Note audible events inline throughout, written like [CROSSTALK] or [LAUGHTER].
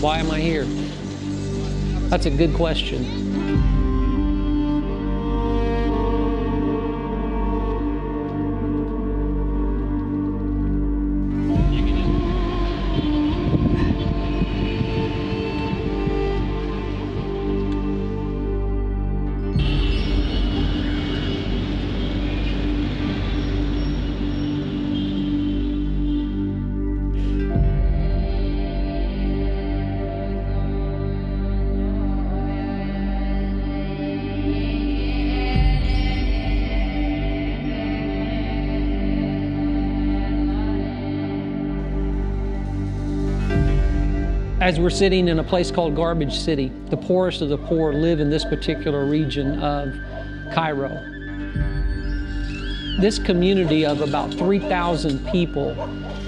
Why am I here? That's a good question. As we're sitting in a place called Garbage City, the poorest of the poor live in this particular region of Cairo. This community of about 3,000 people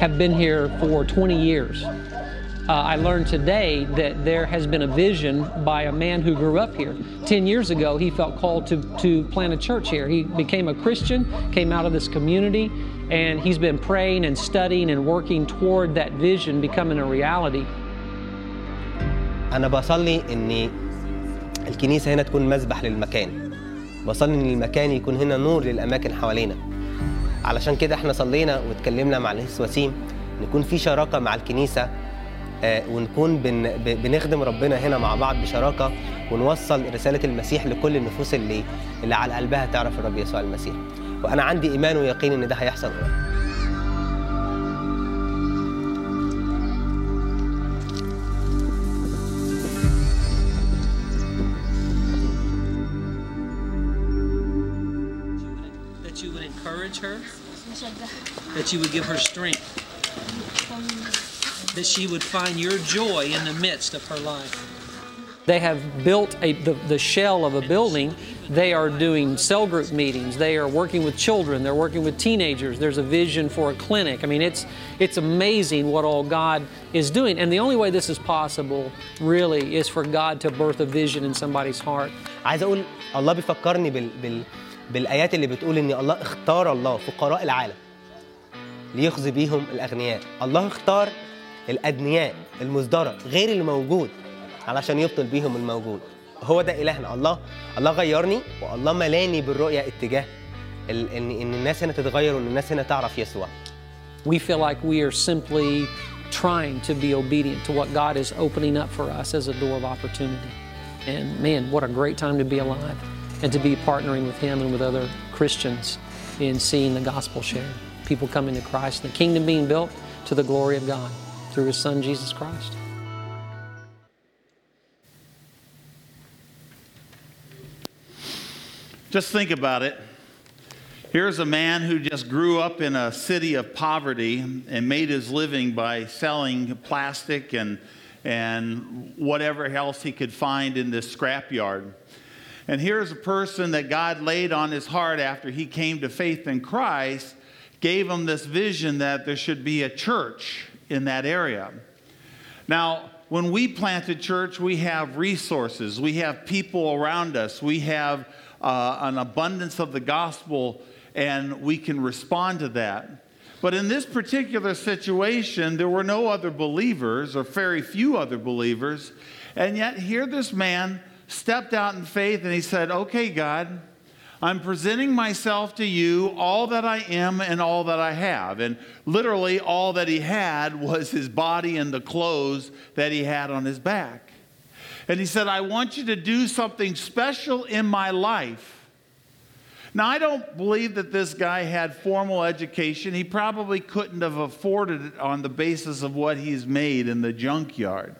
have been here for 20 years. Uh, I learned today that there has been a vision by a man who grew up here. Ten years ago, he felt called to, to plant a church here. He became a Christian, came out of this community, and he's been praying and studying and working toward that vision becoming a reality. أنا بصلي إن الكنيسة هنا تكون مسبح للمكان. بصلي إن المكان يكون هنا نور للأماكن حوالينا. علشان كده إحنا صلينا واتكلمنا مع الهيس وسيم نكون في شراكة مع الكنيسة آه، ونكون بنخدم ربنا هنا مع بعض بشراكة ونوصل رسالة المسيح لكل النفوس اللي اللي على قلبها تعرف الرب يسوع المسيح. وأنا عندي إيمان ويقين إن ده هيحصل قريب. her, نشجعها that you would give her strength, that she would find your joy in the midst of her life. They have built a, the, the shell of a building. They are doing cell group meetings. They are working with children. They're working with teenagers. There's a vision for a clinic. I mean, it's, it's amazing what all God is doing. And the only way this is possible, really, is for God to birth a vision in somebody's heart. عايز اقول الله بيفكرني بال... بال... بالآيات اللي بتقول إن الله اختار الله فقراء العالم ليخزي بيهم الأغنياء الله اختار الأدنياء المزدرى غير اللي موجود علشان يبطل بيهم الموجود هو ده إلهنا الله الله غيرني والله ملاني بالرؤية اتجاه. ان إن الناس هنا تتغير وإن الناس هنا تعرف يسوع We feel like we are simply trying to be obedient to what God is opening up for us as a door of opportunity. And man, what a great time to be alive and to be partnering with Him and with other Christians in seeing the gospel shared. People coming to Christ, the kingdom being built to the glory of God through His Son, Jesus Christ. Just think about it. Here's a man who just grew up in a city of poverty and made his living by selling plastic and, and whatever else he could find in this scrapyard. And here's a person that God laid on his heart after he came to faith in Christ, gave him this vision that there should be a church in that area. Now, when we plant a church, we have resources, we have people around us, we have uh, an abundance of the gospel, and we can respond to that. But in this particular situation, there were no other believers, or very few other believers, and yet here this man stepped out in faith and he said, Okay, God, I'm presenting myself to you, all that I am and all that I have. And literally, all that he had was his body and the clothes that he had on his back. And he said, I want you to do something special in my life. Now, I don't believe that this guy had formal education. He probably couldn't have afforded it on the basis of what he's made in the junkyard.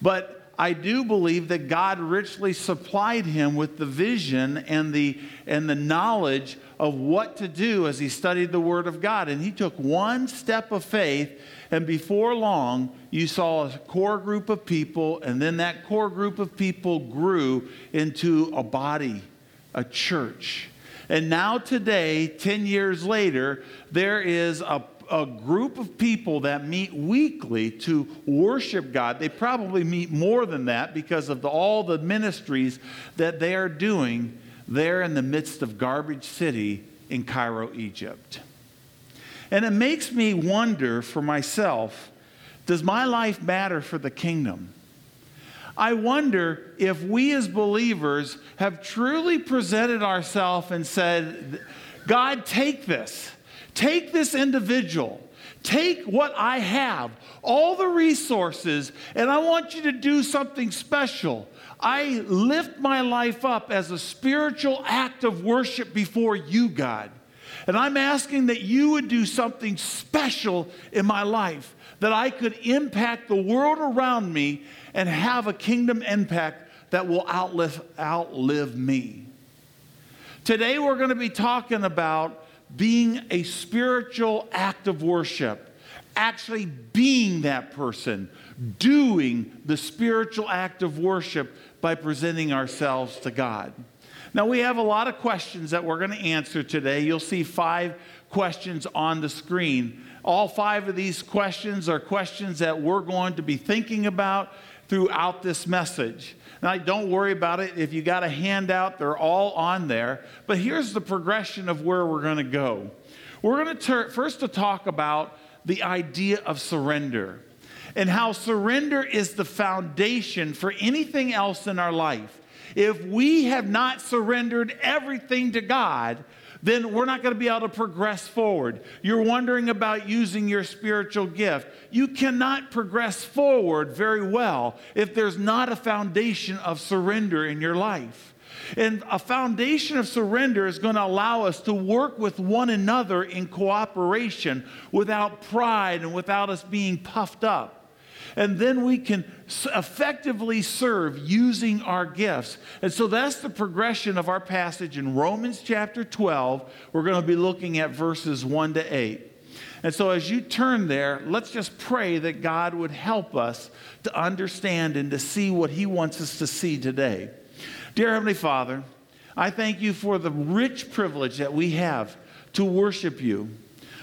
But I do believe that God richly supplied him with the vision and the, and the knowledge of what to do as he studied the Word of God. And he took one step of faith, and before long, you saw a core group of people, and then that core group of people grew into a body, a church. And now, today, 10 years later, there is a a group of people that meet weekly to worship God. They probably meet more than that because of the, all the ministries that they are doing there in the midst of Garbage City in Cairo, Egypt. And it makes me wonder for myself Does my life matter for the kingdom? I wonder if we as believers have truly presented ourselves and said, God, take this. Take this individual. Take what I have, all the resources, and I want you to do something special. I lift my life up as a spiritual act of worship before you, God. And I'm asking that you would do something special in my life, that I could impact the world around me and have a kingdom impact that will outlive, outlive me. Today, we're going to be talking about being a spiritual act of worship actually being that person, doing the spiritual act of worship by presenting ourselves to God. Now, we have a lot of questions that we're going to answer today. You'll see five questions on the screen. All five of these questions are questions that we're going to be thinking about throughout this message. Now, don't worry about it. If you got a handout, they're all on there. But here's the progression of where we're going to go. We're going to first to talk about the idea of surrender and how surrender is the foundation for anything else in our life. If we have not surrendered everything to God, then we're not going to be able to progress forward. You're wondering about using your spiritual gift. You cannot progress forward very well if there's not a foundation of surrender in your life. And a foundation of surrender is going to allow us to work with one another in cooperation without pride and without us being puffed up. And then we can effectively serve using our gifts. And so that's the progression of our passage in Romans chapter 12. We're going to be looking at verses 1 to 8. And so, as you turn there, let's just pray that God would help us to understand and to see what He wants us to see today. Dear Heavenly Father, I thank you for the rich privilege that we have to worship you.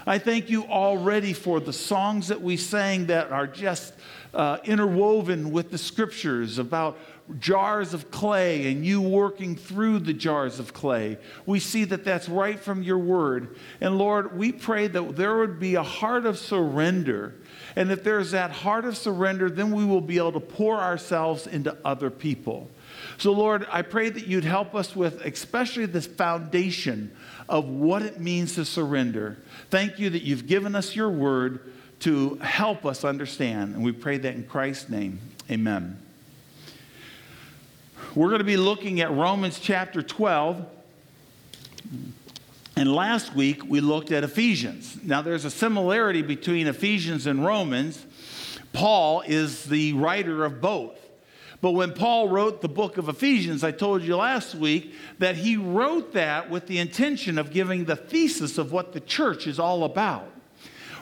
I thank you already for the songs that we sang that are just uh, interwoven with the scriptures about jars of clay and you working through the jars of clay. We see that that's right from your word. And Lord, we pray that there would be a heart of surrender. And if there's that heart of surrender, then we will be able to pour ourselves into other people. So, Lord, I pray that you'd help us with especially this foundation of what it means to surrender. Thank you that you've given us your word to help us understand. And we pray that in Christ's name. Amen. We're going to be looking at Romans chapter 12. And last week we looked at Ephesians. Now, there's a similarity between Ephesians and Romans. Paul is the writer of both. But when Paul wrote the book of Ephesians, I told you last week that he wrote that with the intention of giving the thesis of what the church is all about.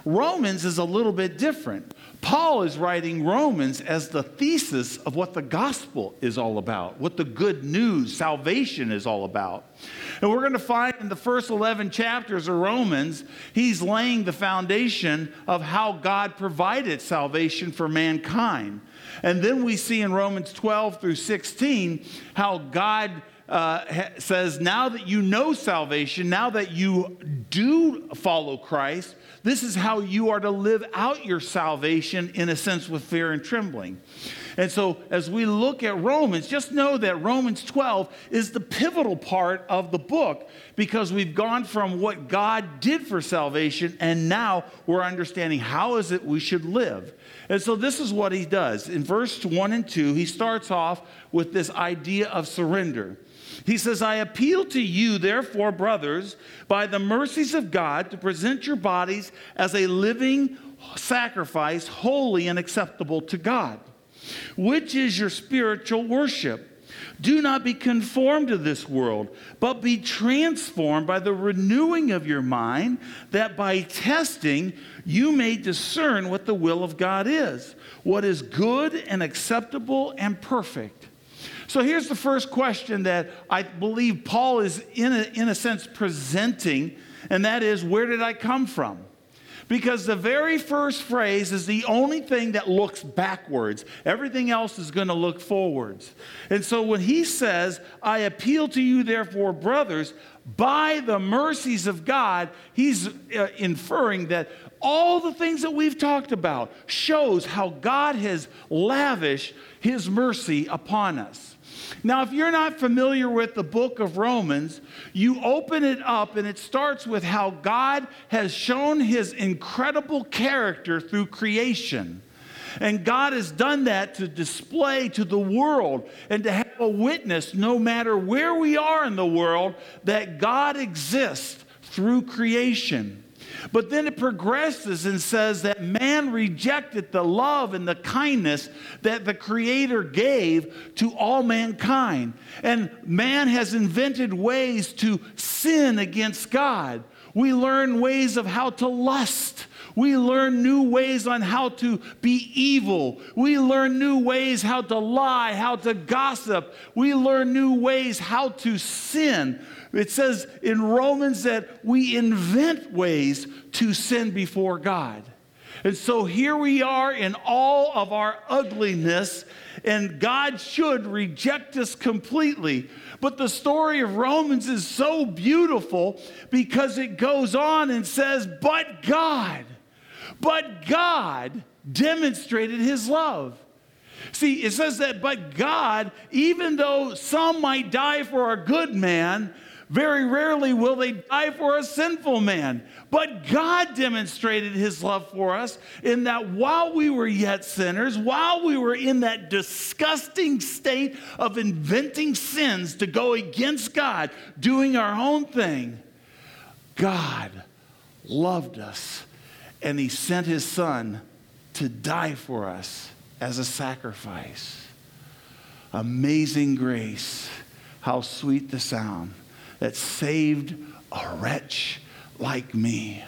Romans is a little bit different. Paul is writing Romans as the thesis of what the gospel is all about, what the good news, salvation is all about. And we're going to find in the first 11 chapters of Romans, he's laying the foundation of how God provided salvation for mankind. And then we see in Romans 12 through 16 how God uh, says, now that you know salvation, now that you do follow Christ, this is how you are to live out your salvation in a sense with fear and trembling. And so, as we look at Romans, just know that Romans 12 is the pivotal part of the book because we've gone from what God did for salvation and now we're understanding how is it we should live. And so, this is what he does. In verse 1 and 2, he starts off with this idea of surrender. He says, I appeal to you, therefore, brothers, by the mercies of God, to present your bodies as a living sacrifice, holy and acceptable to God, which is your spiritual worship. Do not be conformed to this world, but be transformed by the renewing of your mind, that by testing you may discern what the will of God is, what is good and acceptable and perfect. So here's the first question that I believe Paul is, in a, in a sense, presenting, and that is where did I come from? Because the very first phrase is the only thing that looks backwards. Everything else is going to look forwards. And so when he says, I appeal to you, therefore, brothers, by the mercies of God, he's uh, inferring that all the things that we've talked about shows how God has lavished his mercy upon us. Now, if you're not familiar with the book of Romans, you open it up and it starts with how God has shown his incredible character through creation. And God has done that to display to the world and to have a witness, no matter where we are in the world, that God exists through creation. But then it progresses and says that man rejected the love and the kindness that the Creator gave to all mankind. And man has invented ways to sin against God. We learn ways of how to lust. We learn new ways on how to be evil. We learn new ways how to lie, how to gossip. We learn new ways how to sin. It says in Romans that we invent ways to sin before God. And so here we are in all of our ugliness, and God should reject us completely. But the story of Romans is so beautiful because it goes on and says, But God, but God demonstrated his love. See, it says that, but God, even though some might die for a good man, very rarely will they die for a sinful man. But God demonstrated his love for us in that while we were yet sinners, while we were in that disgusting state of inventing sins to go against God, doing our own thing, God loved us and he sent his son to die for us as a sacrifice. Amazing grace. How sweet the sound that saved a wretch like me.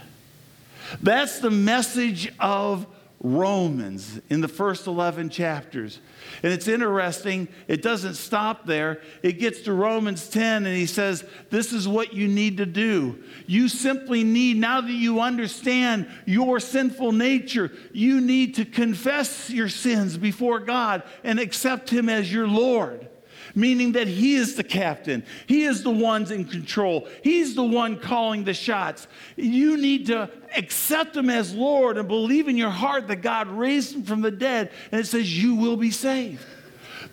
That's the message of Romans in the first 11 chapters. And it's interesting, it doesn't stop there. It gets to Romans 10 and he says, This is what you need to do. You simply need, now that you understand your sinful nature, you need to confess your sins before God and accept Him as your Lord meaning that He is the captain. He is the one's in control. He's the one calling the shots. You need to accept Him as Lord and believe in your heart that God raised Him from the dead. And it says, You will be saved.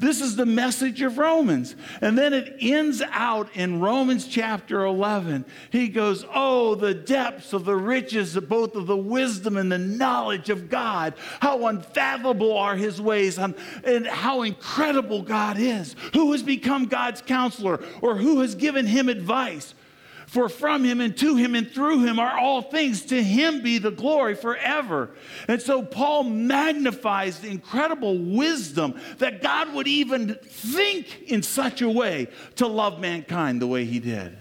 This is the message of Romans. And then it ends out in Romans chapter 11. He goes, Oh, the depths of the riches of both of the wisdom and the knowledge of God. How unfathomable are his ways and, and how incredible God is. Who has become God's counselor or who has given him advice? For from him and to him and through him are all things. To him be the glory forever. And so Paul magnifies the incredible wisdom that God would even think in such a way to love mankind the way he did.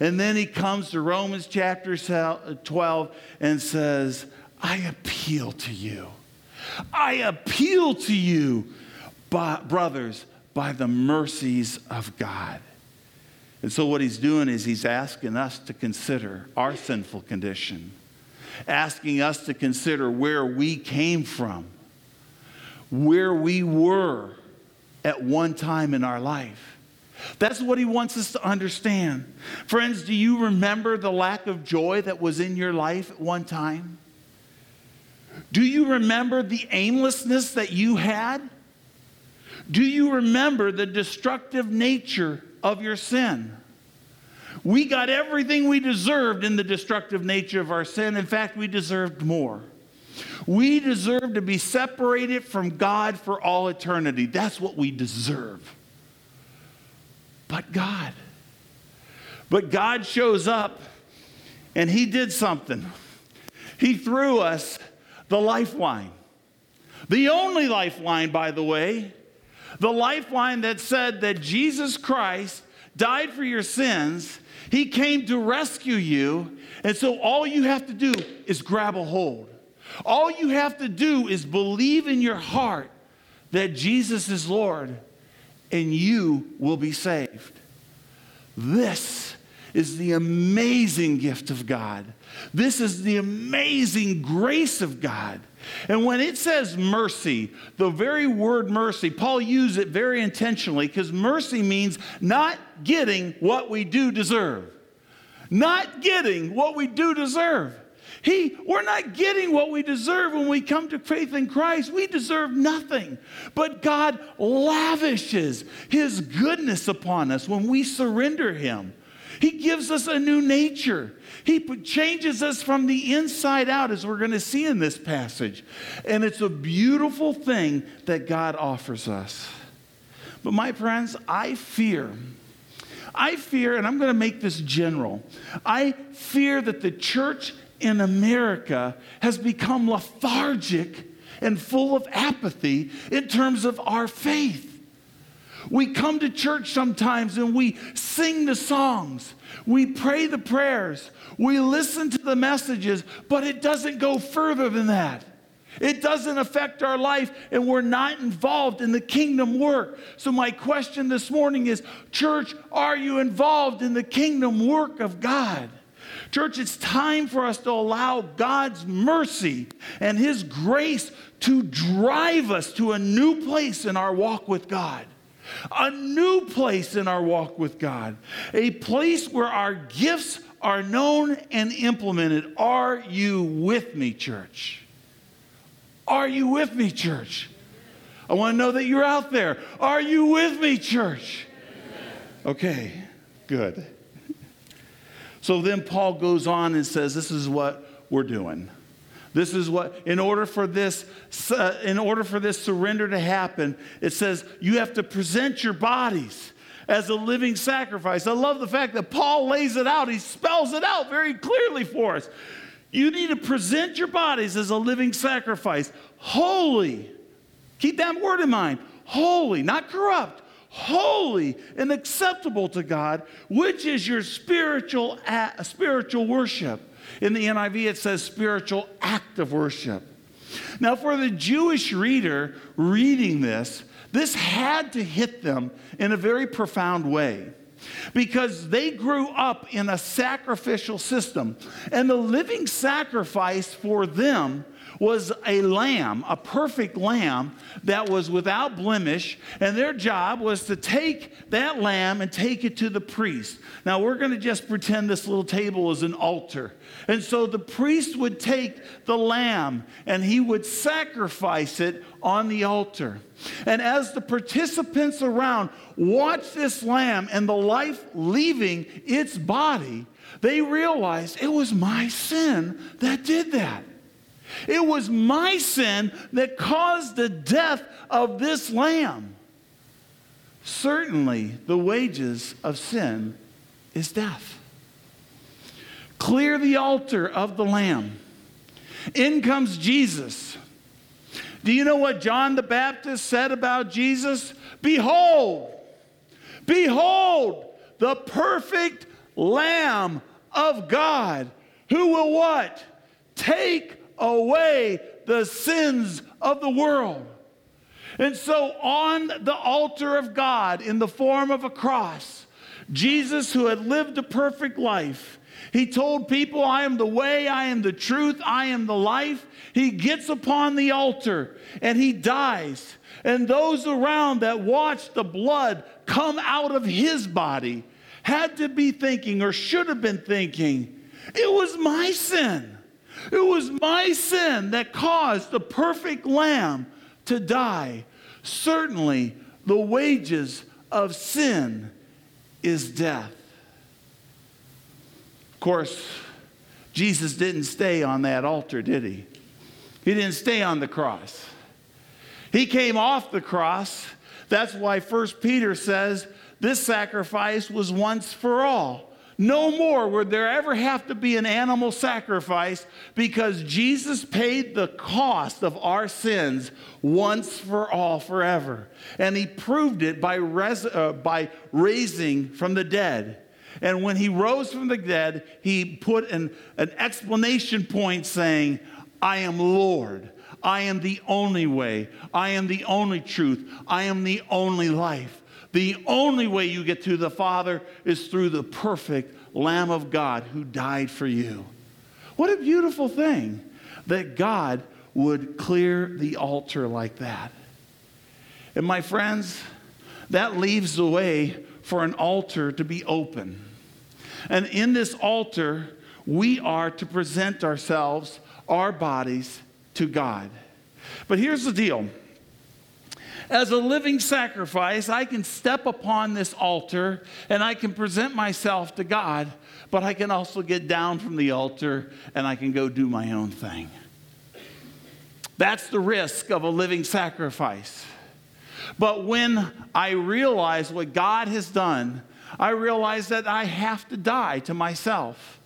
And then he comes to Romans chapter uh, 12 and says, I appeal to you. I appeal to you, brothers, by the mercies of God. And so, what he's doing is he's asking us to consider our sinful condition, asking us to consider where we came from, where we were at one time in our life. That's what he wants us to understand. Friends, do you remember the lack of joy that was in your life at one time? Do you remember the aimlessness that you had? Do you remember the destructive nature of your sin. We got everything we deserved in the destructive nature of our sin. In fact, we deserved more. We deserve to be separated from God for all eternity. That's what we deserve. But God, but God shows up and He did something. He threw us the lifeline. The only lifeline, by the way, the lifeline that said that Jesus Christ died for your sins, he came to rescue you, and so all you have to do is grab a hold. All you have to do is believe in your heart that Jesus is Lord, and you will be saved. This is the amazing gift of God. This is the amazing grace of God. And when it says mercy, the very word mercy, Paul used it very intentionally because mercy means not getting what we do deserve. Not getting what we do deserve. He, we're not getting what we deserve when we come to faith in Christ. We deserve nothing. But God lavishes His goodness upon us when we surrender Him. He gives us a new nature. He changes us from the inside out, as we're going to see in this passage. And it's a beautiful thing that God offers us. But, my friends, I fear. I fear, and I'm going to make this general, I fear that the church in America has become lethargic and full of apathy in terms of our faith. We come to church sometimes and we sing the songs, we pray the prayers, we listen to the messages, but it doesn't go further than that. It doesn't affect our life, and we're not involved in the kingdom work. So, my question this morning is Church, are you involved in the kingdom work of God? Church, it's time for us to allow God's mercy and His grace to drive us to a new place in our walk with God. A new place in our walk with God. A place where our gifts are known and implemented. Are you with me, church? Are you with me, church? I want to know that you're out there. Are you with me, church? Okay, good. [LAUGHS] So then Paul goes on and says, This is what we're doing. This is what, in order for this, uh, in order for this surrender to happen, it says you have to present your bodies as a living sacrifice. I love the fact that Paul lays it out. He spells it out very clearly for us. You need to present your bodies as a living sacrifice, holy. Keep that word in mind. Holy, not corrupt, holy and acceptable to God, which is your spiritual, spiritual worship. In the NIV, it says spiritual act of worship. Now, for the Jewish reader reading this, this had to hit them in a very profound way because they grew up in a sacrificial system. And the living sacrifice for them was a lamb, a perfect lamb that was without blemish, and their job was to take that lamb and take it to the priest. Now, we're going to just pretend this little table is an altar. And so the priest would take the lamb and he would sacrifice it on the altar. And as the participants around watched this lamb and the life leaving its body, they realized it was my sin that did that. It was my sin that caused the death of this lamb. Certainly, the wages of sin is death. Clear the altar of the lamb. In comes Jesus. Do you know what John the Baptist said about Jesus? Behold, behold, the perfect Lamb of God who will what? Take away the sins of the world. And so, on the altar of God, in the form of a cross, Jesus, who had lived a perfect life, he told people, I am the way, I am the truth, I am the life. He gets upon the altar and he dies. And those around that watched the blood come out of his body had to be thinking, or should have been thinking, it was my sin. It was my sin that caused the perfect lamb to die. Certainly, the wages of sin is death. Of course, Jesus didn't stay on that altar, did he? He didn't stay on the cross. He came off the cross. That's why 1 Peter says this sacrifice was once for all. No more would there ever have to be an animal sacrifice because Jesus paid the cost of our sins once for all, forever. And he proved it by, res- uh, by raising from the dead. And when he rose from the dead, he put an, an explanation point saying, I am Lord. I am the only way. I am the only truth. I am the only life. The only way you get to the Father is through the perfect Lamb of God who died for you. What a beautiful thing that God would clear the altar like that. And my friends, that leaves the way for an altar to be open. And in this altar, we are to present ourselves, our bodies, to God. But here's the deal as a living sacrifice, I can step upon this altar and I can present myself to God, but I can also get down from the altar and I can go do my own thing. That's the risk of a living sacrifice. But when I realize what God has done, I realize that I have to die to myself.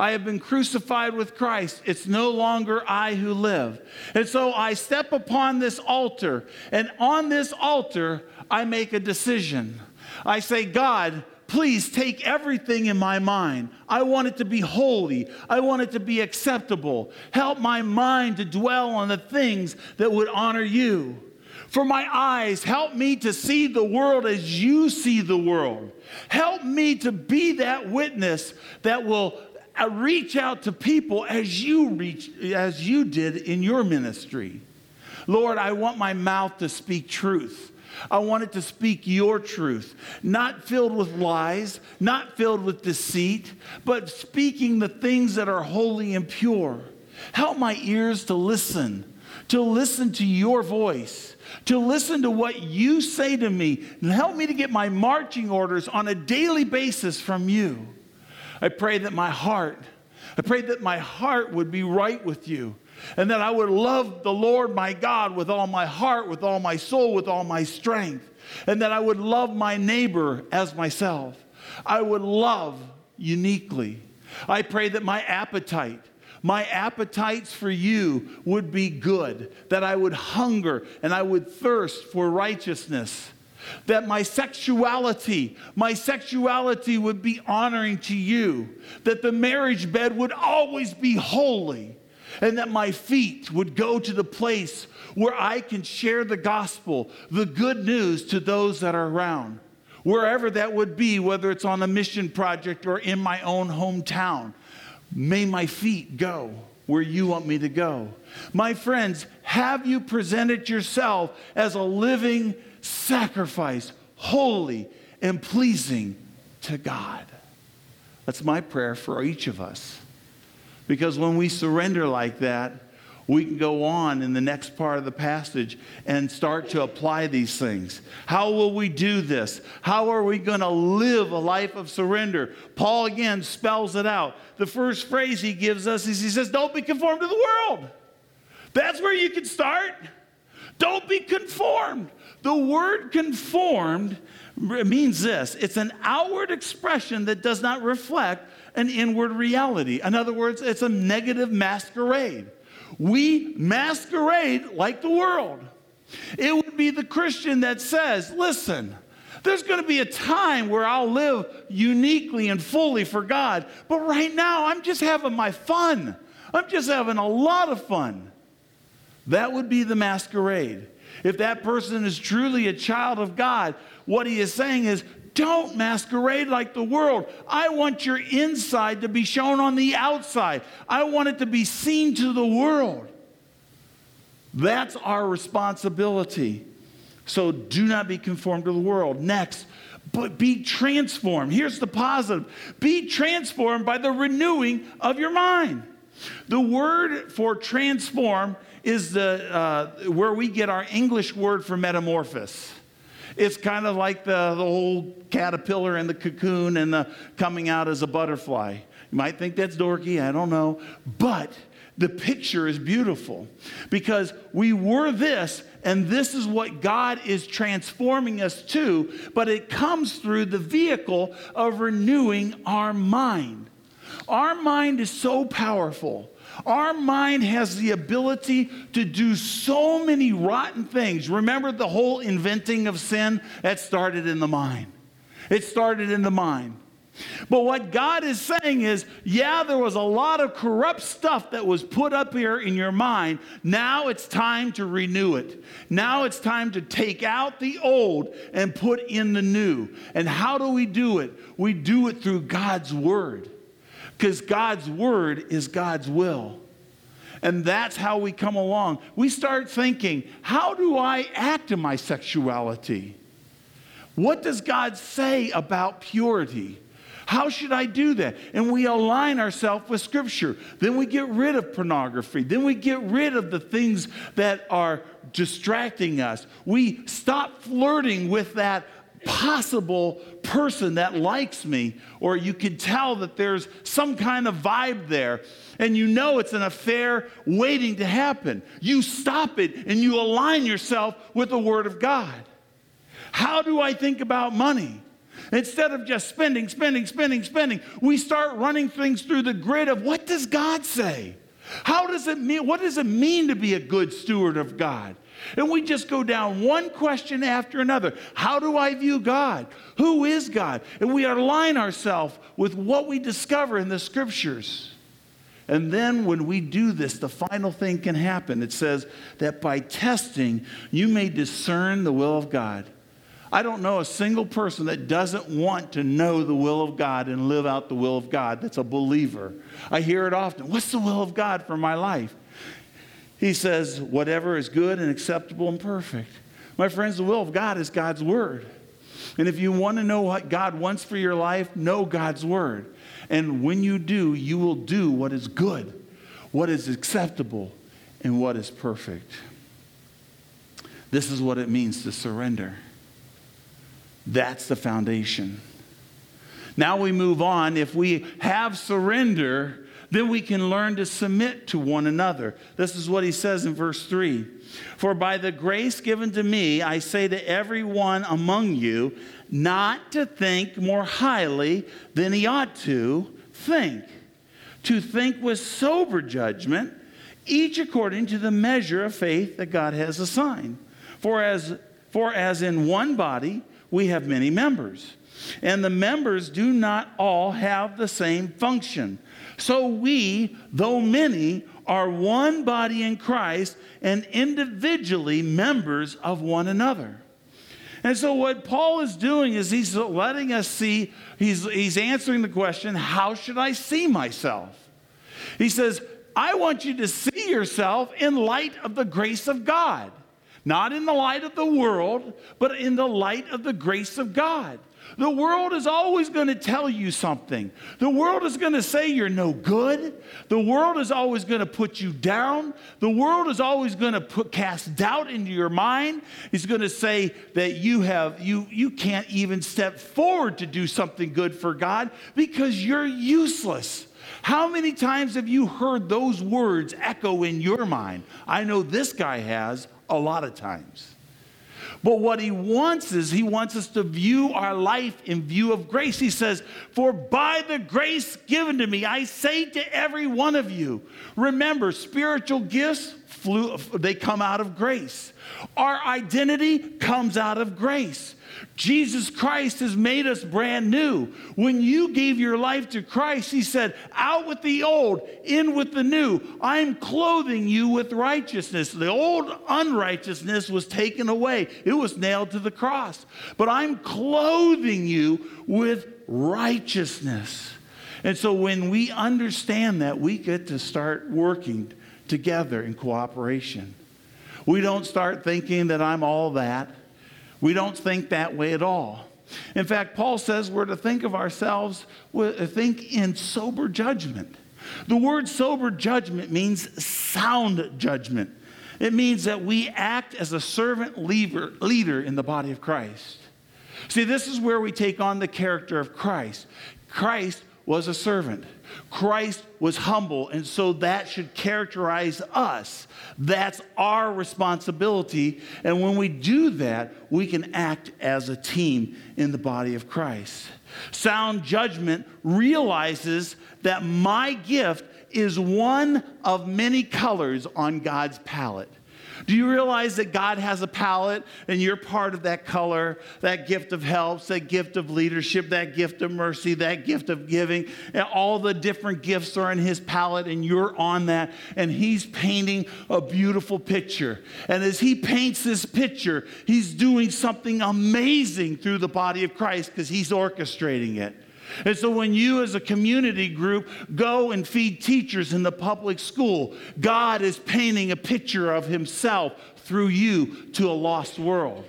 I have been crucified with Christ. It's no longer I who live. And so I step upon this altar, and on this altar, I make a decision. I say, God, please take everything in my mind. I want it to be holy. I want it to be acceptable. Help my mind to dwell on the things that would honor you. For my eyes, help me to see the world as you see the world. Help me to be that witness that will uh, reach out to people as you reach as you did in your ministry. Lord, I want my mouth to speak truth. I want it to speak your truth, not filled with lies, not filled with deceit, but speaking the things that are holy and pure. Help my ears to listen, to listen to your voice, to listen to what you say to me, and help me to get my marching orders on a daily basis from you. I pray that my heart, I pray that my heart would be right with you and that I would love the Lord my God with all my heart, with all my soul, with all my strength, and that I would love my neighbor as myself. I would love uniquely. I pray that my appetite, my appetites for you would be good, that I would hunger and I would thirst for righteousness that my sexuality, my sexuality would be honoring to you, that the marriage bed would always be holy, and that my feet would go to the place where I can share the gospel, the good news to those that are around, wherever that would be, whether it's on a mission project or in my own hometown. May my feet go where you want me to go. My friends, have you presented yourself as a living sacrifice, holy and pleasing to God. That's my prayer for each of us. Because when we surrender like that, we can go on in the next part of the passage and start to apply these things. How will we do this? How are we going to live a life of surrender? Paul again spells it out. The first phrase he gives us is he says, Don't be conformed to the world. That's where you can start. Don't be conformed. The word conformed means this it's an outward expression that does not reflect an inward reality. In other words, it's a negative masquerade. We masquerade like the world. It would be the Christian that says, listen, there's going to be a time where I'll live uniquely and fully for God, but right now I'm just having my fun. I'm just having a lot of fun. That would be the masquerade. If that person is truly a child of God, what he is saying is, don't masquerade like the world. I want your inside to be shown on the outside. I want it to be seen to the world. That's our responsibility. So do not be conformed to the world. Next, but be transformed. Here's the positive be transformed by the renewing of your mind. The word for transform is the, uh, where we get our English word for metamorphosis. It's kind of like the, the whole caterpillar and the cocoon and the coming out as a butterfly. You might think that's dorky, I don't know. But the picture is beautiful because we were this, and this is what God is transforming us to, but it comes through the vehicle of renewing our mind. Our mind is so powerful our mind has the ability to do so many rotten things. Remember the whole inventing of sin? That started in the mind. It started in the mind. But what God is saying is, yeah, there was a lot of corrupt stuff that was put up here in your mind. Now it's time to renew it. Now it's time to take out the old and put in the new. And how do we do it? We do it through God's word. Because God's word is God's will. And that's how we come along. We start thinking, how do I act in my sexuality? What does God say about purity? How should I do that? And we align ourselves with Scripture. Then we get rid of pornography. Then we get rid of the things that are distracting us. We stop flirting with that possible person that likes me, or you can tell that there's some kind of vibe there, and you know it's an affair waiting to happen. You stop it and you align yourself with the Word of God. How do I think about money? Instead of just spending, spending, spending, spending, we start running things through the grid of what does God say? How does it mean? What does it mean to be a good steward of God? And we just go down one question after another. How do I view God? Who is God? And we align ourselves with what we discover in the scriptures. And then when we do this, the final thing can happen. It says that by testing, you may discern the will of God. I don't know a single person that doesn't want to know the will of God and live out the will of God that's a believer. I hear it often. What's the will of God for my life? He says, whatever is good and acceptable and perfect. My friends, the will of God is God's word. And if you want to know what God wants for your life, know God's word. And when you do, you will do what is good, what is acceptable, and what is perfect. This is what it means to surrender. That's the foundation. Now we move on. If we have surrender, then we can learn to submit to one another. This is what he says in verse 3 For by the grace given to me, I say to everyone among you, not to think more highly than he ought to think, to think with sober judgment, each according to the measure of faith that God has assigned. For as, for as in one body, we have many members. And the members do not all have the same function. So we, though many, are one body in Christ and individually members of one another. And so, what Paul is doing is he's letting us see, he's, he's answering the question, How should I see myself? He says, I want you to see yourself in light of the grace of God. Not in the light of the world, but in the light of the grace of God. The world is always going to tell you something. The world is going to say you're no good. The world is always going to put you down. The world is always going to put, cast doubt into your mind. It's going to say that you have you you can't even step forward to do something good for God because you're useless. How many times have you heard those words echo in your mind? I know this guy has a lot of times. But what he wants is he wants us to view our life in view of grace. He says, For by the grace given to me, I say to every one of you, remember, spiritual gifts, flew, they come out of grace. Our identity comes out of grace. Jesus Christ has made us brand new. When you gave your life to Christ, He said, Out with the old, in with the new. I'm clothing you with righteousness. The old unrighteousness was taken away, it was nailed to the cross. But I'm clothing you with righteousness. And so when we understand that, we get to start working together in cooperation. We don't start thinking that I'm all that. We don't think that way at all. In fact, Paul says we're to think of ourselves, uh, think in sober judgment. The word sober judgment means sound judgment. It means that we act as a servant leader, leader in the body of Christ. See, this is where we take on the character of Christ. Christ was a servant. Christ was humble, and so that should characterize us. That's our responsibility. And when we do that, we can act as a team in the body of Christ. Sound judgment realizes that my gift is one of many colors on God's palette. Do you realize that God has a palette and you're part of that color, that gift of helps, that gift of leadership, that gift of mercy, that gift of giving? And all the different gifts are in His palette and you're on that. And He's painting a beautiful picture. And as He paints this picture, He's doing something amazing through the body of Christ because He's orchestrating it. And so when you as a community group go and feed teachers in the public school, God is painting a picture of himself through you to a lost world.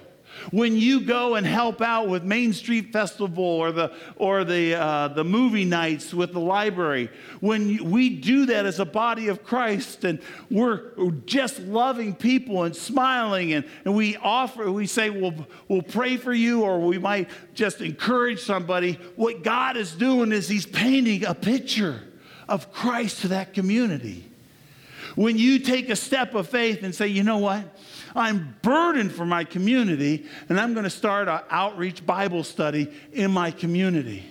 When you go and help out with Main Street Festival or the, or the, uh, the movie nights with the library, when we do that as a body of Christ and we're just loving people and smiling and, and we offer, we say, we'll, we'll pray for you or we might just encourage somebody, what God is doing is He's painting a picture of Christ to that community. When you take a step of faith and say, you know what? I'm burdened for my community, and I'm going to start an outreach Bible study in my community.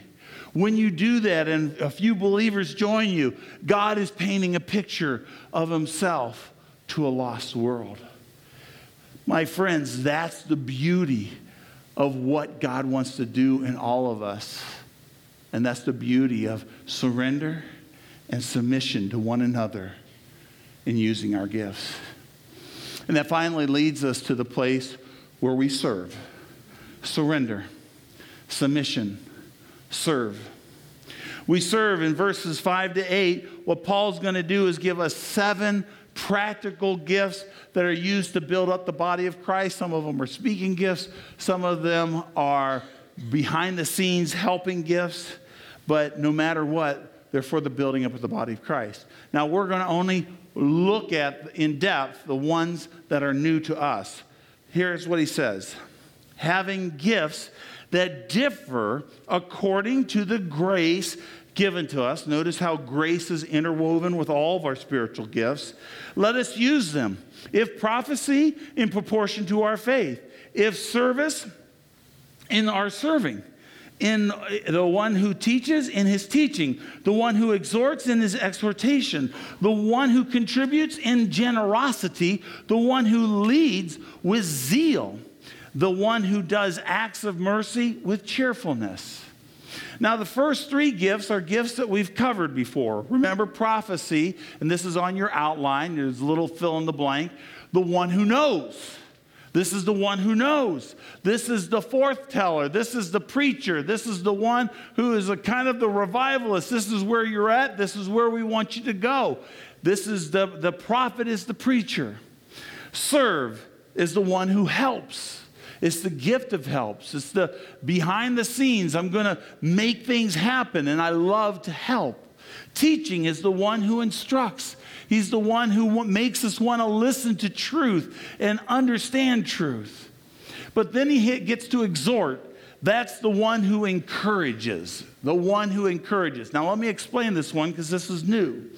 When you do that and a few believers join you, God is painting a picture of Himself to a lost world. My friends, that's the beauty of what God wants to do in all of us. And that's the beauty of surrender and submission to one another in using our gifts. And that finally leads us to the place where we serve surrender, submission, serve. We serve in verses 5 to 8. What Paul's going to do is give us seven practical gifts that are used to build up the body of Christ. Some of them are speaking gifts, some of them are behind the scenes helping gifts, but no matter what, they're for the building up of the body of Christ. Now, we're going to only look at in depth the ones that are new to us. Here's what he says having gifts that differ according to the grace given to us. Notice how grace is interwoven with all of our spiritual gifts. Let us use them. If prophecy, in proportion to our faith. If service, in our serving in the one who teaches in his teaching, the one who exhorts in his exhortation, the one who contributes in generosity, the one who leads with zeal, the one who does acts of mercy with cheerfulness. Now, the first three gifts are gifts that we've covered before. Remember prophecy, and this is on your outline, there's a little fill in the blank. The one who knows. This is the one who knows. This is the forth teller. This is the preacher. This is the one who is a kind of the revivalist. This is where you're at. This is where we want you to go. This is the, the prophet is the preacher. Serve is the one who helps. It's the gift of helps. It's the behind the scenes. I'm going to make things happen, and I love to help. Teaching is the one who instructs. He's the one who makes us want to listen to truth and understand truth. But then he gets to exhort. That's the one who encourages. The one who encourages. Now, let me explain this one because this is new.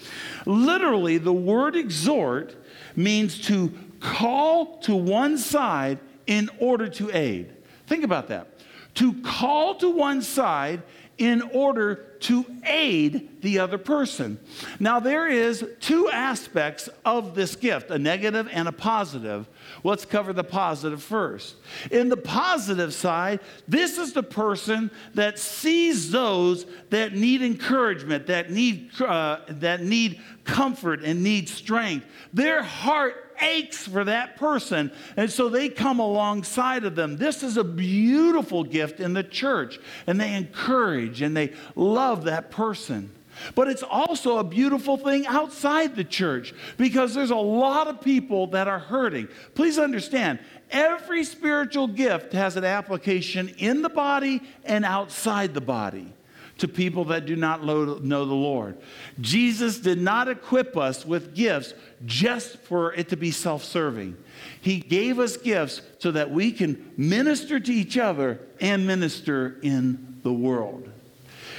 Literally, the word exhort means to call to one side in order to aid. Think about that. To call to one side in order to aid the other person. Now, there is two aspects of this gift, a negative and a positive. Let's cover the positive first. In the positive side, this is the person that sees those that need encouragement, that need, uh, that need comfort and need strength. Their heart aches for that person. And so they come alongside of them. This is a beautiful gift in the church. And they encourage and they love that person. But it's also a beautiful thing outside the church because there's a lot of people that are hurting. Please understand, every spiritual gift has an application in the body and outside the body to people that do not know the Lord. Jesus did not equip us with gifts just for it to be self serving. He gave us gifts so that we can minister to each other and minister in the world.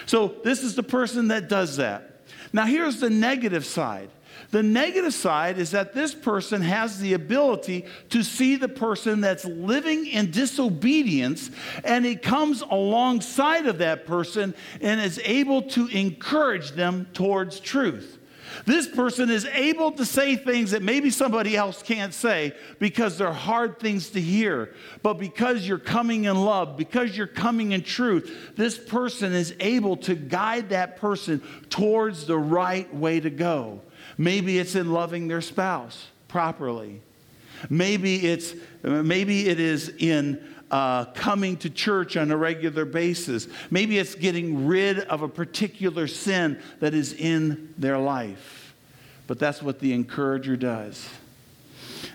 So, this is the person that does that. Now, here's the negative side the negative side is that this person has the ability to see the person that's living in disobedience, and it comes alongside of that person and is able to encourage them towards truth. This person is able to say things that maybe somebody else can't say because they're hard things to hear. But because you're coming in love, because you're coming in truth, this person is able to guide that person towards the right way to go. Maybe it's in loving their spouse properly. Maybe it's maybe it is in uh, coming to church on a regular basis. Maybe it's getting rid of a particular sin that is in their life. But that's what the encourager does.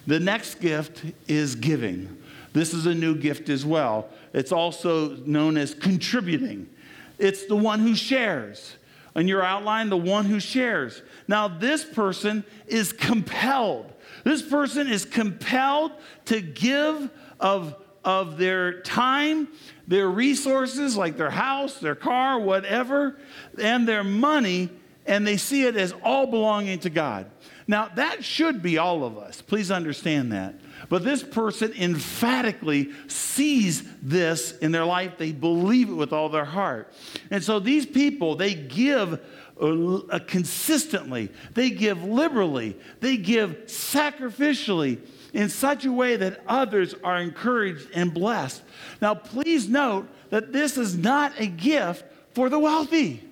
The next gift is giving. This is a new gift as well. It's also known as contributing. It's the one who shares. In your outline, the one who shares. Now, this person is compelled. This person is compelled to give of of their time, their resources, like their house, their car, whatever, and their money, and they see it as all belonging to God. Now, that should be all of us. Please understand that. But this person emphatically sees this in their life. They believe it with all their heart. And so these people, they give uh, consistently, they give liberally, they give sacrificially in such a way that others are encouraged and blessed. Now, please note that this is not a gift for the wealthy.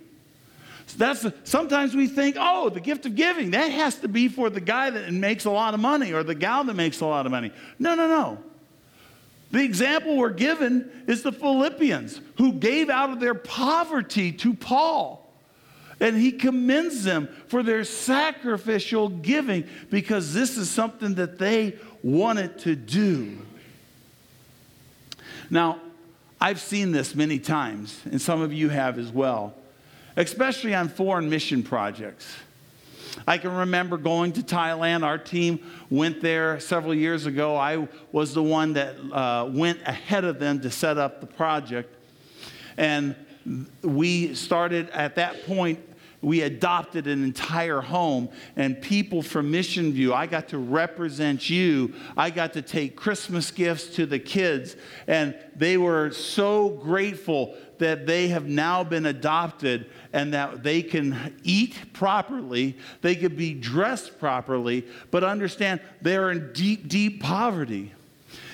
That's sometimes we think, oh, the gift of giving that has to be for the guy that makes a lot of money or the gal that makes a lot of money. No, no, no. The example we're given is the Philippians who gave out of their poverty to Paul. And he commends them for their sacrificial giving because this is something that they wanted to do. Now, I've seen this many times, and some of you have as well, especially on foreign mission projects. I can remember going to Thailand. Our team went there several years ago. I was the one that uh, went ahead of them to set up the project. And we started at that point we adopted an entire home and people from mission view i got to represent you. I got to take christmas gifts to the kids and they were so grateful that they have now been adopted and that they can eat properly they could be dressed properly but understand they're in deep deep poverty.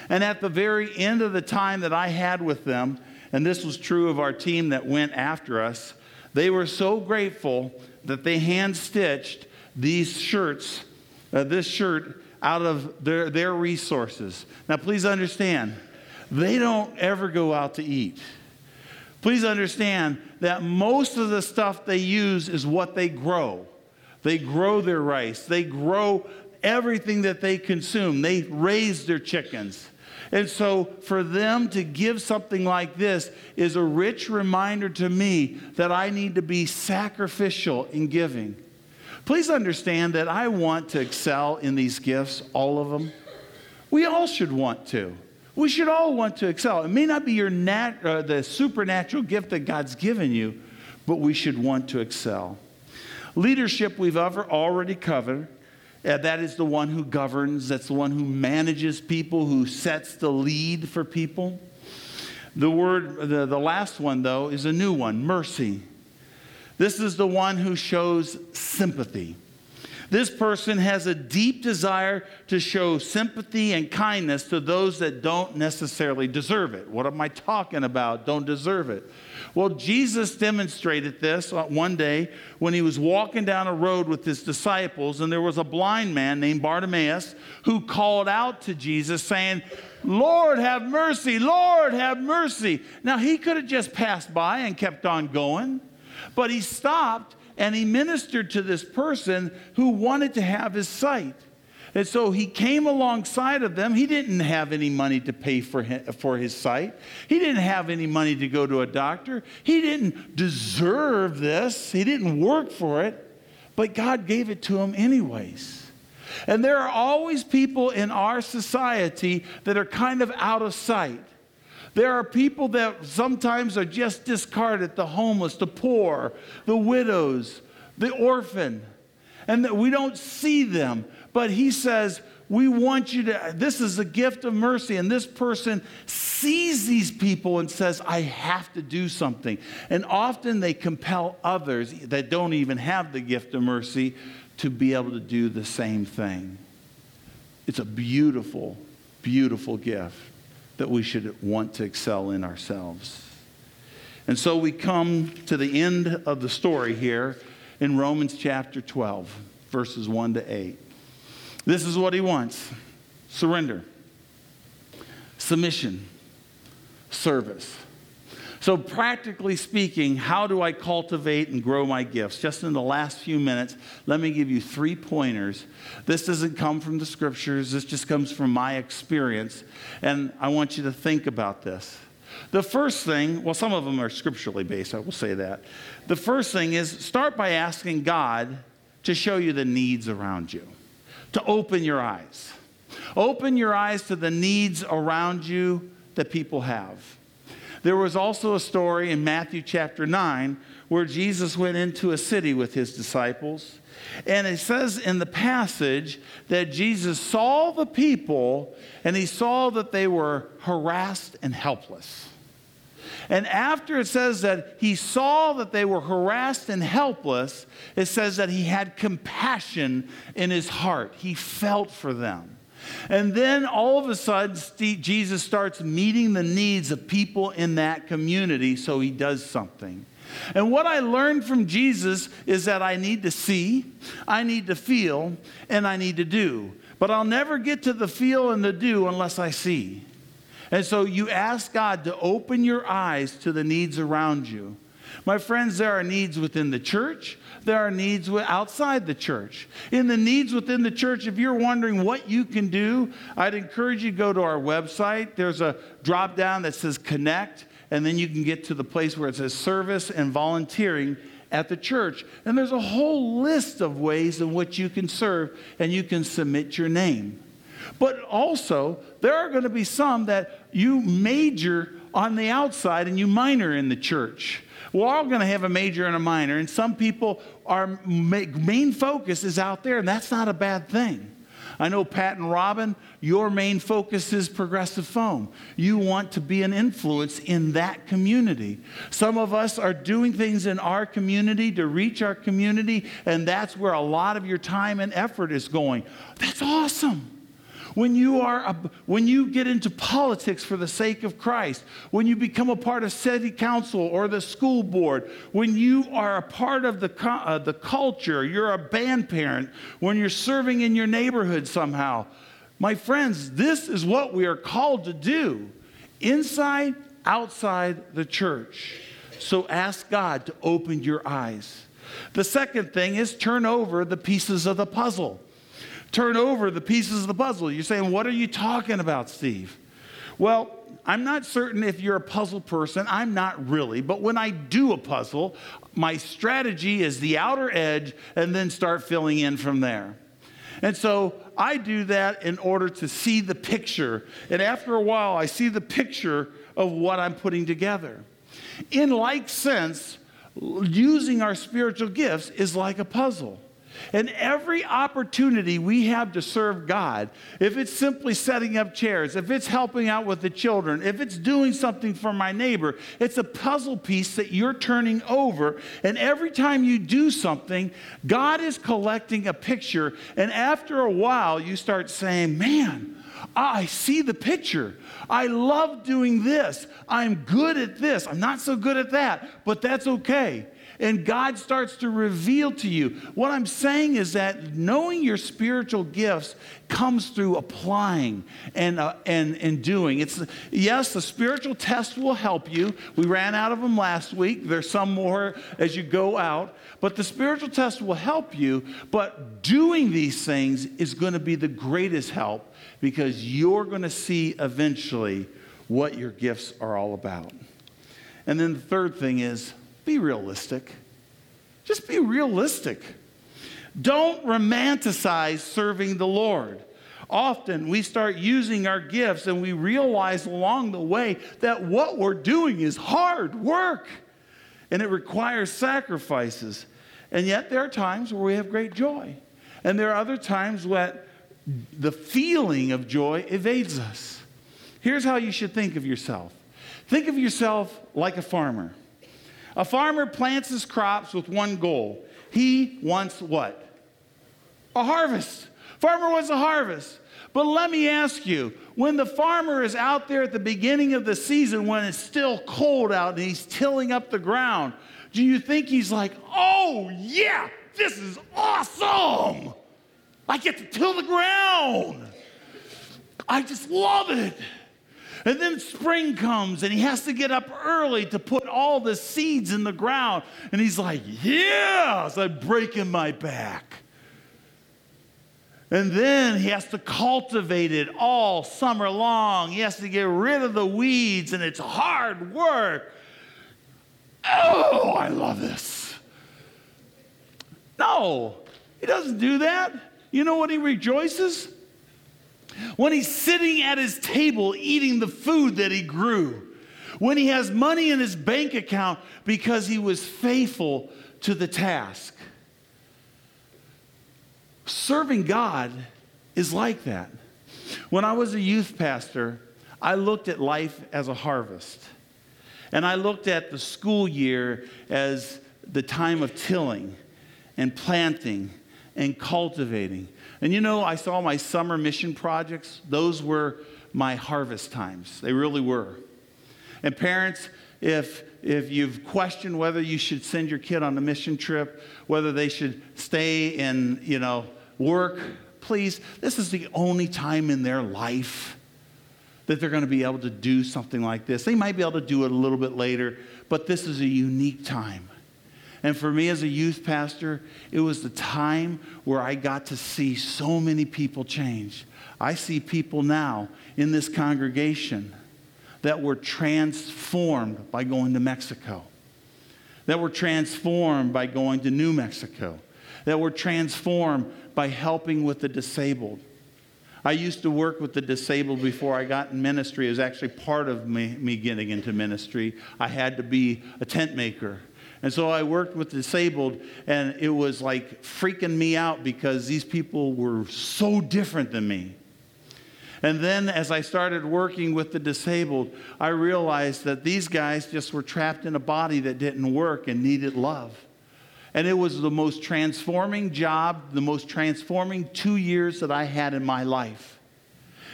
And at the very end of the time that i had with them and this was true of our team that went after us they were so grateful that they hand stitched these shirts, uh, this shirt, out of their, their resources. Now, please understand, they don't ever go out to eat. Please understand that most of the stuff they use is what they grow. They grow their rice, they grow everything that they consume, they raise their chickens. And so, for them to give something like this is a rich reminder to me that I need to be sacrificial in giving. Please understand that I want to excel in these gifts, all of them. We all should want to. We should all want to excel. It may not be your nat- uh, the supernatural gift that God's given you, but we should want to excel. Leadership we've ever already covered. Uh, that is the one who governs, that's the one who manages people, who sets the lead for people. The word, the, the last one, though, is a new one mercy. This is the one who shows sympathy. This person has a deep desire to show sympathy and kindness to those that don't necessarily deserve it. What am I talking about? Don't deserve it. Well, Jesus demonstrated this uh, one day when he was walking down a road with his disciples, and there was a blind man named Bartimaeus who called out to Jesus, saying, Lord, have mercy, Lord, have mercy. Now, he could have just passed by and kept on going, but he stopped and he ministered to this person who wanted to have his sight. And so he came alongside of them. He didn't have any money to pay for his, for his sight. He didn't have any money to go to a doctor. He didn't deserve this. He didn't work for it. But God gave it to him anyways. And there are always people in our society that are kind of out of sight. There are people that sometimes are just discarded the homeless, the poor, the widows, the orphan, and that we don't see them. But he says, we want you to, this is a gift of mercy. And this person sees these people and says, I have to do something. And often they compel others that don't even have the gift of mercy to be able to do the same thing. It's a beautiful, beautiful gift that we should want to excel in ourselves. And so we come to the end of the story here in Romans chapter 12, verses 1 to 8. This is what he wants surrender, submission, service. So, practically speaking, how do I cultivate and grow my gifts? Just in the last few minutes, let me give you three pointers. This doesn't come from the scriptures, this just comes from my experience. And I want you to think about this. The first thing, well, some of them are scripturally based, I will say that. The first thing is start by asking God to show you the needs around you, to open your eyes. Open your eyes to the needs around you that people have. There was also a story in Matthew chapter 9 where Jesus went into a city with his disciples. And it says in the passage that Jesus saw the people and he saw that they were harassed and helpless. And after it says that he saw that they were harassed and helpless, it says that he had compassion in his heart. He felt for them. And then all of a sudden, Jesus starts meeting the needs of people in that community, so he does something. And what I learned from Jesus is that I need to see, I need to feel, and I need to do. But I'll never get to the feel and the do unless I see. And so you ask God to open your eyes to the needs around you. My friends, there are needs within the church, there are needs outside the church. In the needs within the church, if you're wondering what you can do, I'd encourage you to go to our website. There's a drop down that says connect, and then you can get to the place where it says service and volunteering at the church. And there's a whole list of ways in which you can serve and you can submit your name. But also, there are going to be some that you major on the outside and you minor in the church. We're all going to have a major and a minor, and some people, our main focus is out there, and that's not a bad thing. I know Pat and Robin, your main focus is progressive foam. You want to be an influence in that community. Some of us are doing things in our community to reach our community, and that's where a lot of your time and effort is going. That's awesome when you, are a, when you get into politics for the sake of Christ, when you become a part of city council or the school board, when you are a part of the, uh, the culture, you're a band parent, when you're serving in your neighborhood somehow. My friends, this is what we are called to do inside, outside the church. So ask God to open your eyes. The second thing is turn over the pieces of the puzzle turn over the pieces of the puzzle. You're saying, What are you talking about, Steve? Well, I'm not certain if you're a puzzle person. I'm not really. But when I do a puzzle, my strategy is the outer edge and then start filling in from there. And so I do that in order to see the picture. And after a while, I see the picture of what I'm putting together. In like sense, using our spiritual gifts is like a puzzle. And every opportunity we have to serve God, if it's simply setting up chairs, if it's helping out with the children, if it's doing something for my neighbor, it's a puzzle piece that you're turning over. And every time you do something, God is collecting a picture. And after a while, you start saying, Man, I see the picture. I love doing this. I'm good at this. I'm not so good at that, but that's okay and God starts to reveal to you. What I'm saying is that knowing your spiritual gifts comes through applying and, uh, and, and doing. It's, yes, the spiritual test will help you. We ran out of them last week. There's some more as you go out. But the spiritual test will help you. But doing these things is going to be the greatest help because you're going to see eventually what your gifts are all about. And then the third thing is be realistic. Just be realistic. Don't romanticize serving the Lord. Often we start using our gifts and we realize along the way that what we're doing is hard work and it requires sacrifices. And yet there are times where we have great joy. And there are other times when the feeling of joy evades us. Here's how you should think of yourself think of yourself like a farmer. A farmer plants his crops with one goal. He wants what? a harvest. Farmer wants a harvest. But let me ask you when the farmer is out there at the beginning of the season, when it's still cold out and he's tilling up the ground, do you think he's like, oh, yeah, this is awesome? I get to till the ground. I just love it. And then spring comes and he has to get up early to put all the seeds in the ground. And he's like, Yes, I'm breaking my back. And then he has to cultivate it all summer long. He has to get rid of the weeds, and it's hard work. Oh, I love this. No, he doesn't do that. You know what he rejoices? When he's sitting at his table eating the food that he grew. When he has money in his bank account because he was faithful to the task. Serving God is like that. When I was a youth pastor, I looked at life as a harvest. And I looked at the school year as the time of tilling and planting and cultivating. And you know, I saw my summer mission projects, those were my harvest times. They really were. And parents, if if you've questioned whether you should send your kid on a mission trip, whether they should stay and, you know, work, please, this is the only time in their life that they're going to be able to do something like this. They might be able to do it a little bit later, but this is a unique time. And for me as a youth pastor, it was the time where I got to see so many people change. I see people now in this congregation that were transformed by going to Mexico, that were transformed by going to New Mexico, that were transformed by helping with the disabled. I used to work with the disabled before I got in ministry. It was actually part of me, me getting into ministry. I had to be a tent maker. And so I worked with disabled, and it was like freaking me out because these people were so different than me. And then as I started working with the disabled, I realized that these guys just were trapped in a body that didn't work and needed love. And it was the most transforming job, the most transforming two years that I had in my life.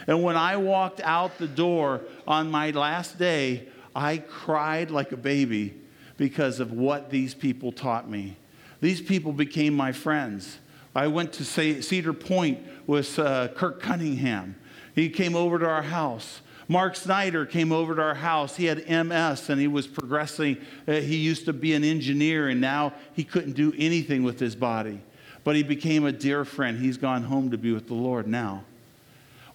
And when I walked out the door on my last day, I cried like a baby because of what these people taught me. These people became my friends. I went to Cedar Point with uh, Kirk Cunningham. He came over to our house. Mark Snyder came over to our house. He had MS and he was progressing. Uh, he used to be an engineer and now he couldn't do anything with his body. But he became a dear friend. He's gone home to be with the Lord now.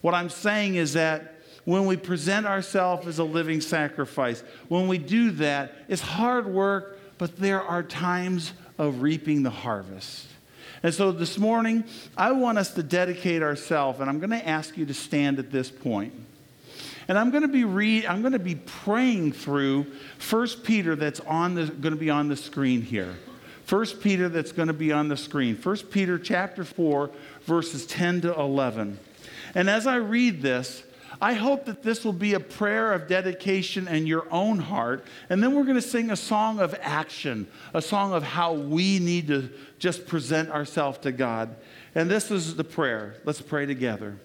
What I'm saying is that when we present ourselves as a living sacrifice, when we do that, it's hard work, but there are times of reaping the harvest. And so this morning, I want us to dedicate ourselves, and I'm going to ask you to stand at this point. And I'm going to be read, I'm going to be praying through 1 Peter that's on the, going to be on the screen here. 1 Peter that's going to be on the screen. 1 Peter chapter 4 verses 10 to 11. And as I read this, I hope that this will be a prayer of dedication in your own heart. And then we're going to sing a song of action, a song of how we need to just present ourselves to God. And this is the prayer. Let's pray together.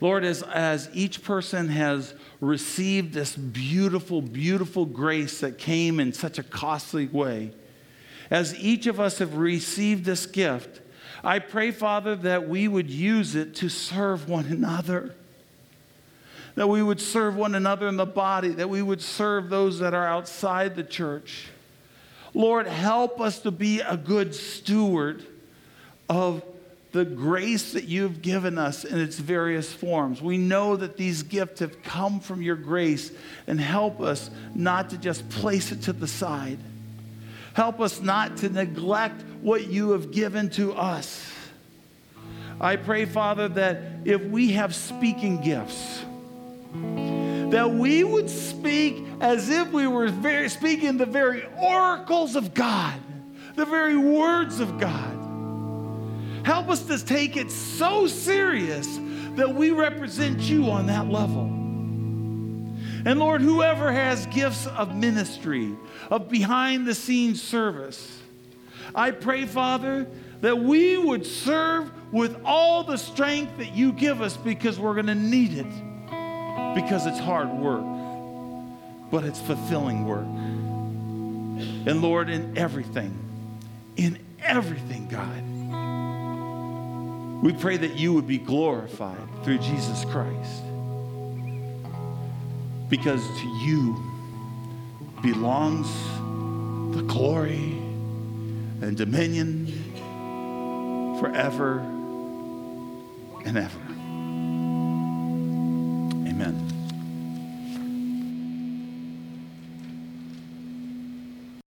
Lord, as, as each person has received this beautiful, beautiful grace that came in such a costly way, as each of us have received this gift, I pray, Father, that we would use it to serve one another that we would serve one another in the body, that we would serve those that are outside the church. Lord, help us to be a good steward of the grace that you've given us in its various forms. We know that these gifts have come from your grace, and help us not to just place it to the side. Help us not to neglect what you have given to us. I pray, Father, that if we have speaking gifts, that we would speak as if we were very, speaking the very oracles of God, the very words of God. Help us to take it so serious that we represent you on that level. And Lord, whoever has gifts of ministry, of behind the scenes service, I pray, Father, that we would serve with all the strength that you give us because we're going to need it. Because it's hard work, but it's fulfilling work. And Lord, in everything, in everything, God, we pray that you would be glorified through Jesus Christ. Because to you belongs the glory and dominion forever and ever.